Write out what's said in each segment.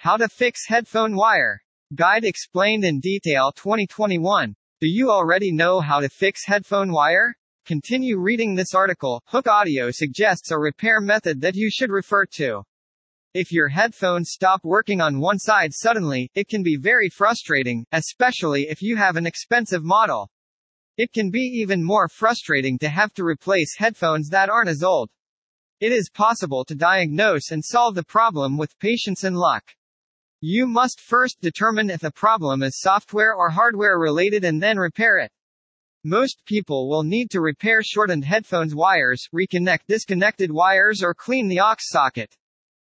How to fix headphone wire. Guide explained in detail 2021. Do you already know how to fix headphone wire? Continue reading this article. Hooke Audio suggests a repair method that you should refer to. If your headphones stop working on one side suddenly, it can be very frustrating, especially if you have an expensive model. It can be even more frustrating to have to replace headphones that aren't as old. It is possible to diagnose and solve the problem with patience and luck. You must first determine if the problem is software or hardware related and then repair it. Most people will need to repair shortened headphones wires, reconnect disconnected wires or clean the aux socket.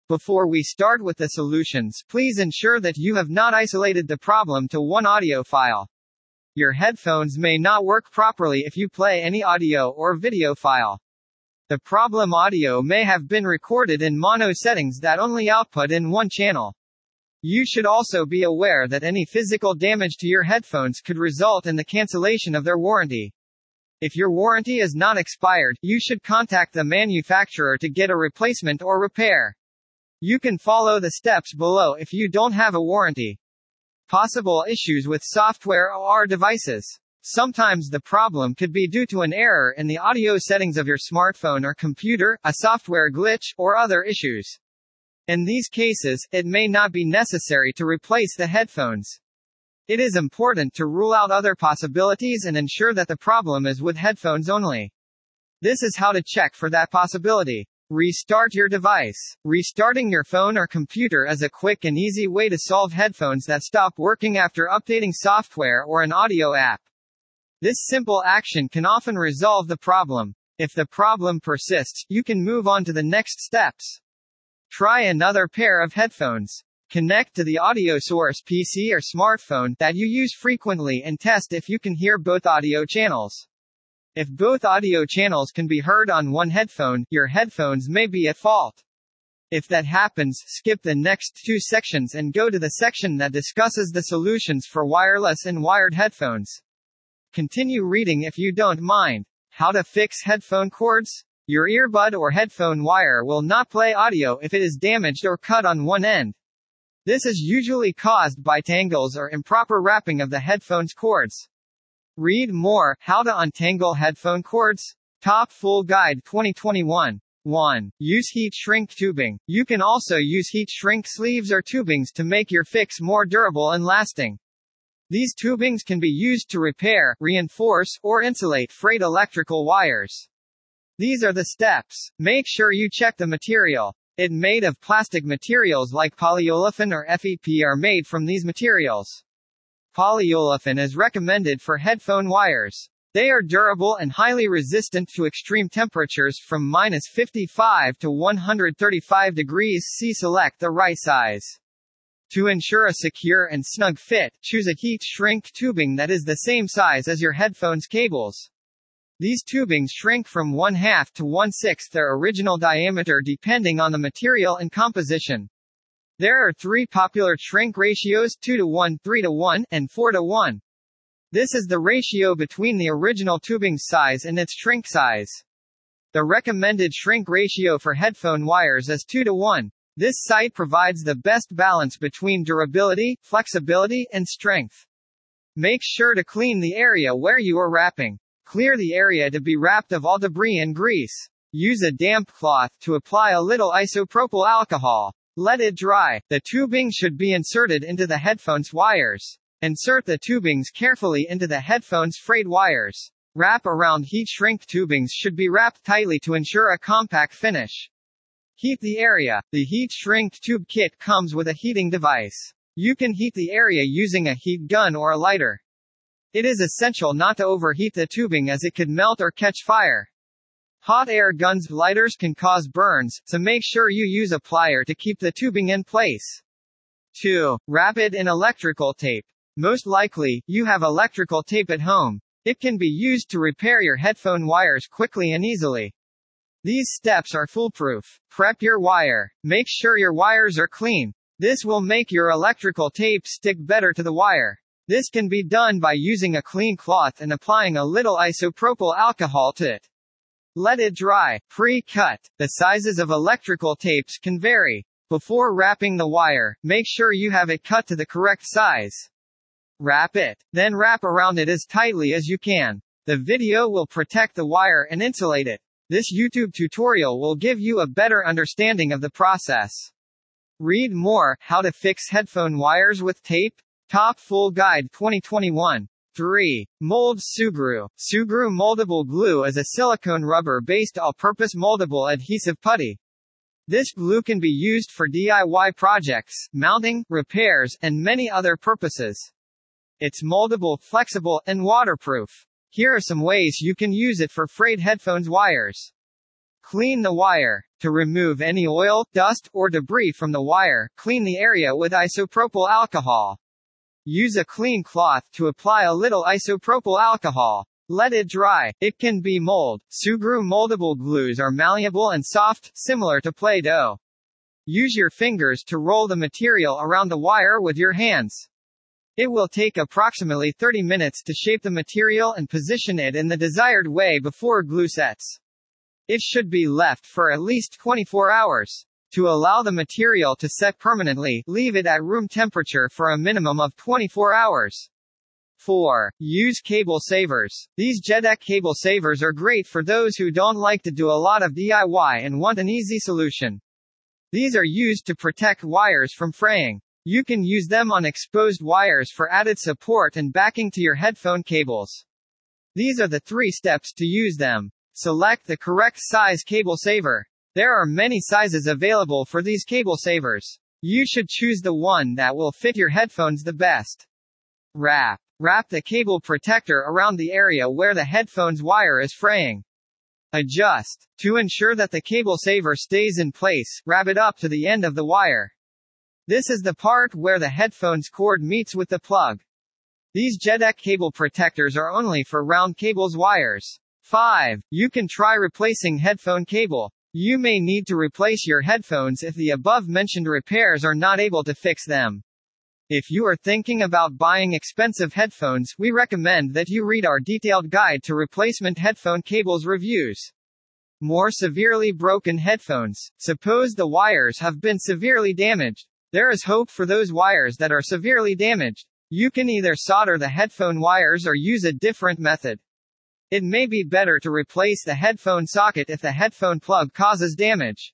Before we start with the solutions, please ensure that you have not isolated the problem to one audio file. Your headphones may not work properly if you play any audio or video file. The problem audio may have been recorded in mono settings that only output in one channel. You should also be aware that any physical damage to your headphones could result in the cancellation of their warranty. If your warranty is not expired, you should contact the manufacturer to get a replacement or repair. You can follow the steps below if you don't have a warranty. Possible issues with software or devices. Sometimes the problem could be due to an error in the audio settings of your smartphone or computer, a software glitch, or other issues. In these cases, it may not be necessary to replace the headphones. It is important to rule out other possibilities and ensure that the problem is with headphones only. This is how to check for that possibility. Restart your device. Restarting your phone or computer is a quick and easy way to solve headphones that stop working after updating software or an audio app. This simple action can often resolve the problem. If the problem persists, you can move on to the next steps. Try another pair of headphones. Connect to the audio source PC or smartphone that you use frequently and test if you can hear both audio channels. If both audio channels can be heard on one headphone, your headphones may be at fault. If that happens, skip the next two sections and go to the section that discusses the solutions for wireless and wired headphones. Continue reading if you don't mind. How to fix headphone cords? Your earbud or headphone wire will not play audio if it is damaged or cut on one end. This is usually caused by tangles or improper wrapping of the headphone's cords. Read more, How to Untangle Headphone Cords? Top Full Guide 2021. 1. Use heat shrink tubing. You can also use heat shrink sleeves or tubings to make your fix more durable and lasting. These tubings can be used to repair, reinforce, or insulate frayed electrical wires. These are the steps. Make sure you check the material. It made of plastic materials like polyolefin or FEP are made from these materials. Polyolefin is recommended for headphone wires. They are durable and highly resistant to extreme temperatures from minus 55 to 135 degrees C. Select the right size. To ensure a secure and snug fit, choose a heat shrink tubing that is the same size as your headphone's cables. These tubings shrink from 1 half to one sixth their original diameter depending on the material and composition. There are three popular shrink ratios 2 to 1, 3 to 1, and 4 to 1. This is the ratio between the original tubing size and its shrink size. The recommended shrink ratio for headphone wires is 2 to 1. This site provides the best balance between durability, flexibility, and strength. Make sure to clean the area where you are wrapping. Clear the area to be wrapped of all debris and grease. Use a damp cloth to apply a little isopropyl alcohol. Let it dry. The tubing should be inserted into the headphones wires. Insert the tubings carefully into the headphones frayed wires. Wrap around heat shrink tubings should be wrapped tightly to ensure a compact finish. Heat the area. The heat shrink tube kit comes with a heating device. You can heat the area using a heat gun or a lighter. It is essential not to overheat the tubing as it could melt or catch fire. Hot air guns lighters can cause burns, so make sure you use a plier to keep the tubing in place. 2. Wrap it in electrical tape. Most likely, you have electrical tape at home. It can be used to repair your headphone wires quickly and easily. These steps are foolproof. Prep your wire. Make sure your wires are clean. This will make your electrical tape stick better to the wire. This can be done by using a clean cloth and applying a little isopropyl alcohol to it. Let it dry. Pre-cut. The sizes of electrical tapes can vary. Before wrapping the wire, make sure you have it cut to the correct size. Wrap it. Then wrap around it as tightly as you can. The video will protect the wire and insulate it. This YouTube tutorial will give you a better understanding of the process. Read more, How to Fix Headphone Wires with Tape? Top Full Guide 2021. 3. Mold Sugru. Sugru moldable glue is a silicone rubber-based all-purpose moldable adhesive putty. This glue can be used for DIY projects, mounting, repairs, and many other purposes. It's moldable, flexible, and waterproof. Here are some ways you can use it for frayed headphones wires. Clean the wire. To remove any oil, dust, or debris from the wire, clean the area with isopropyl alcohol. Use a clean cloth to apply a little isopropyl alcohol. Let it dry. It can be mold. Sugru moldable glues are malleable and soft, similar to Play-Doh. Use your fingers to roll the material around the wire with your hands. It will take approximately 30 minutes to shape the material and position it in the desired way before glue sets. It should be left for at least 24 hours. To allow the material to set permanently, leave it at room temperature for a minimum of 24 hours. 4. Use cable savers. These JETech cable savers are great for those who don't like to do a lot of DIY and want an easy solution. These are used to protect wires from fraying. You can use them on exposed wires for added support and backing to your headphone cables. These are the three steps to use them. Select the correct size cable saver. There are many sizes available for these cable savers. You should choose the one that will fit your headphones the best. Wrap. Wrap the cable protector around the area where the headphone's wire is fraying. Adjust. To ensure that the cable saver stays in place, wrap it up to the end of the wire. This is the part where the headphones cord meets with the plug. These JETech cable protectors are only for round cables wires. 5. You can try replacing headphone cable. You may need to replace your headphones if the above mentioned repairs are not able to fix them. If you are thinking about buying expensive headphones, we recommend that you read our detailed guide to replacement headphone cables reviews. More severely broken headphones. Suppose the wires have been severely damaged. There is hope for those wires that are severely damaged. You can either solder the headphone wires or use a different method. It may be better to replace the headphone socket if the headphone plug causes damage.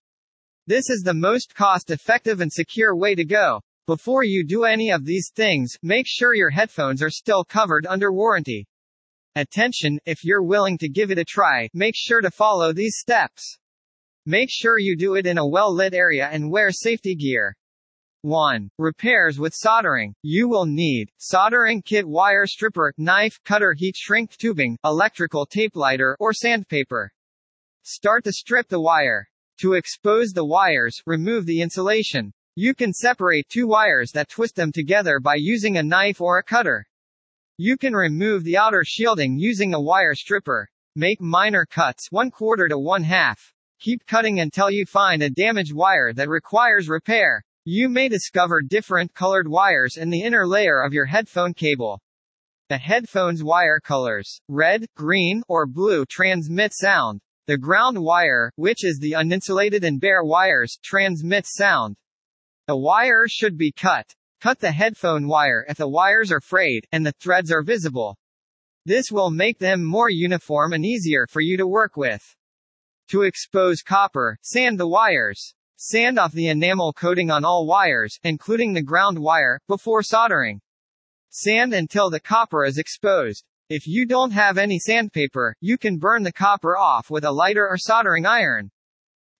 This is the most cost-effective and secure way to go. Before you do any of these things, make sure your headphones are still covered under warranty. Attention, if you're willing to give it a try, make sure to follow these steps. Make sure you do it in a well-lit area and wear safety gear. 1. Repairs with soldering. You will need soldering kit wire stripper, knife, cutter heat shrink tubing, electrical tape lighter, or sandpaper. Start to strip the wire. To expose the wires, remove the insulation. You can separate two wires that twist them together by using a knife or a cutter. You can remove the outer shielding using a wire stripper. Make minor cuts 1 quarter to 1 half. Keep cutting until you find a damaged wire that requires repair. You may discover different colored wires in the inner layer of your headphone cable. The headphone's wire colors, red, green, or blue transmit sound. The ground wire, which is the uninsulated and bare wires, transmits sound. The wire should be cut. Cut the headphone wire if the wires are frayed, and the threads are visible. This will make them more uniform and easier for you to work with. To expose copper, sand the wires. Sand off the enamel coating on all wires, including the ground wire, before soldering. Sand until the copper is exposed. If you don't have any sandpaper, you can burn the copper off with a lighter or soldering iron.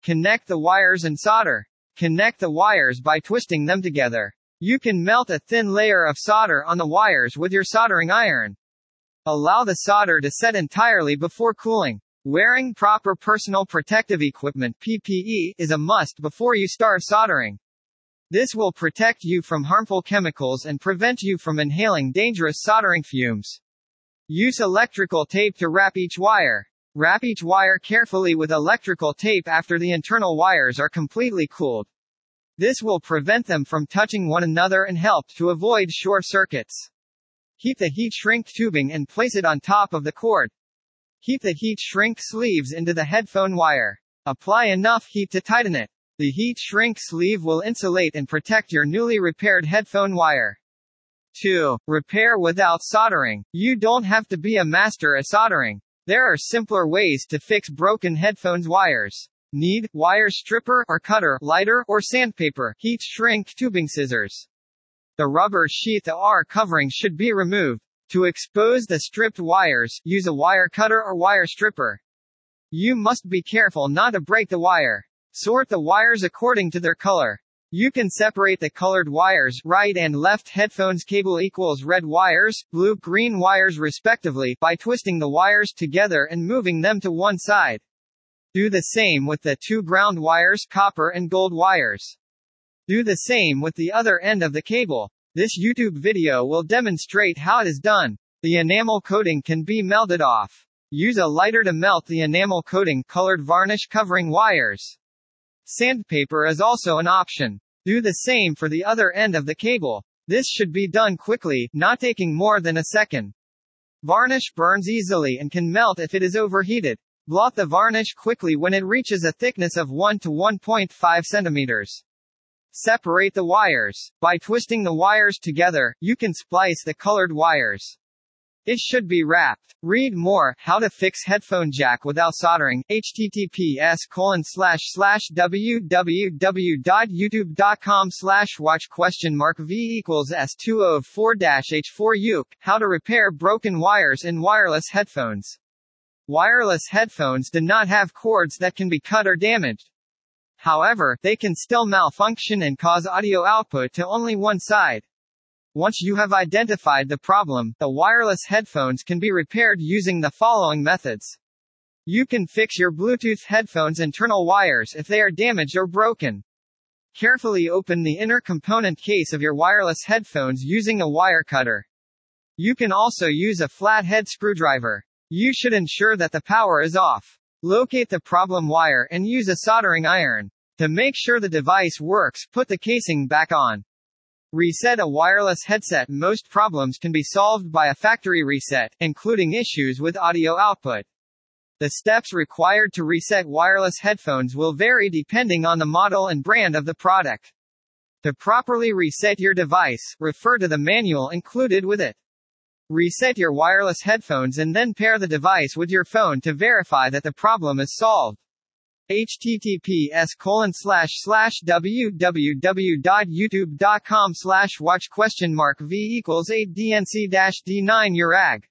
Connect the wires and solder. Connect the wires by twisting them together. You can melt a thin layer of solder on the wires with your soldering iron. Allow the solder to set entirely before cooling. Wearing proper personal protective equipment PPE is a must before you start soldering. This will protect you from harmful chemicals and prevent you from inhaling dangerous soldering fumes. Use electrical tape to wrap each wire. Wrap each wire carefully with electrical tape after the internal wires are completely cooled. This will prevent them from touching one another and help to avoid short circuits. Keep the heat shrink tubing and place it on top of the cord. Keep the heat shrink sleeves into the headphone wire. Apply enough heat to tighten it. The heat shrink sleeve will insulate and protect your newly repaired headphone wire. 2. Repair without soldering. You don't have to be a master at soldering. There are simpler ways to fix broken headphones wires. Need, wire stripper or cutter, lighter or sandpaper, heat shrink tubing scissors. The rubber sheath or covering should be removed. To expose the stripped wires, use a wire cutter or wire stripper. You must be careful not to break the wire. Sort the wires according to their color. You can separate the colored wires, right and left headphones cable equals red wires, blue, green wires respectively, by twisting the wires together and moving them to one side. Do the same with the two ground wires, copper and gold wires. Do the same with the other end of the cable. This YouTube video will demonstrate how it is done. The enamel coating can be melted off. Use a lighter to melt the enamel coating colored varnish covering wires. Sandpaper is also an option. Do the same for the other end of the cable. This should be done quickly, not taking more than a second. Varnish burns easily and can melt if it is overheated. Blot the varnish quickly when it reaches a thickness of 1 to 1.5 centimeters. Separate the wires. By twisting the wires together, you can splice the colored wires. It should be wrapped. Read more, how to fix headphone jack without soldering, https colon slash slash www.youtube.com slash watch question mark v equals s204 dash h4 uke, how to repair broken wires in wireless headphones. Wireless headphones do not have cords that can be cut or damaged. However, they can still malfunction and cause audio output to only one side. Once you have identified the problem, the wireless headphones can be repaired using the following methods. You can fix your Bluetooth headphones internal wires if they are damaged or broken. Carefully open the inner component case of your wireless headphones using a wire cutter. You can also use a flathead screwdriver. You should ensure that the power is off. Locate the problem wire and use a soldering iron. To make sure the device works, put the casing back on. Reset a wireless headset Most problems can be solved by a factory reset, including issues with audio output. The steps required to reset wireless headphones will vary depending on the model and brand of the product. To properly reset your device, refer to the manual included with it. Reset your wireless headphones and then pair the device with your phone to verify that the problem is solved https colon slash slash www.youtube.com slash watch question mark v equals 8 dnc dash d9 urag.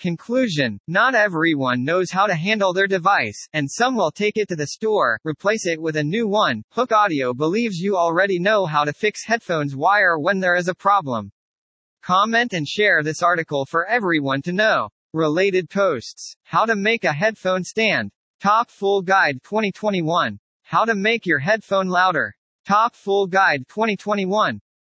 Conclusion, not everyone knows how to handle their device, and some will take it to the store, replace it with a new one. Hooke Audio believes you already know how to fix headphones wire when there is a problem. Comment and share this article for everyone to know. Related posts. How to make a headphone stand. Top Full Guide 2021. How to make your headphone louder. Top Full Guide 2021.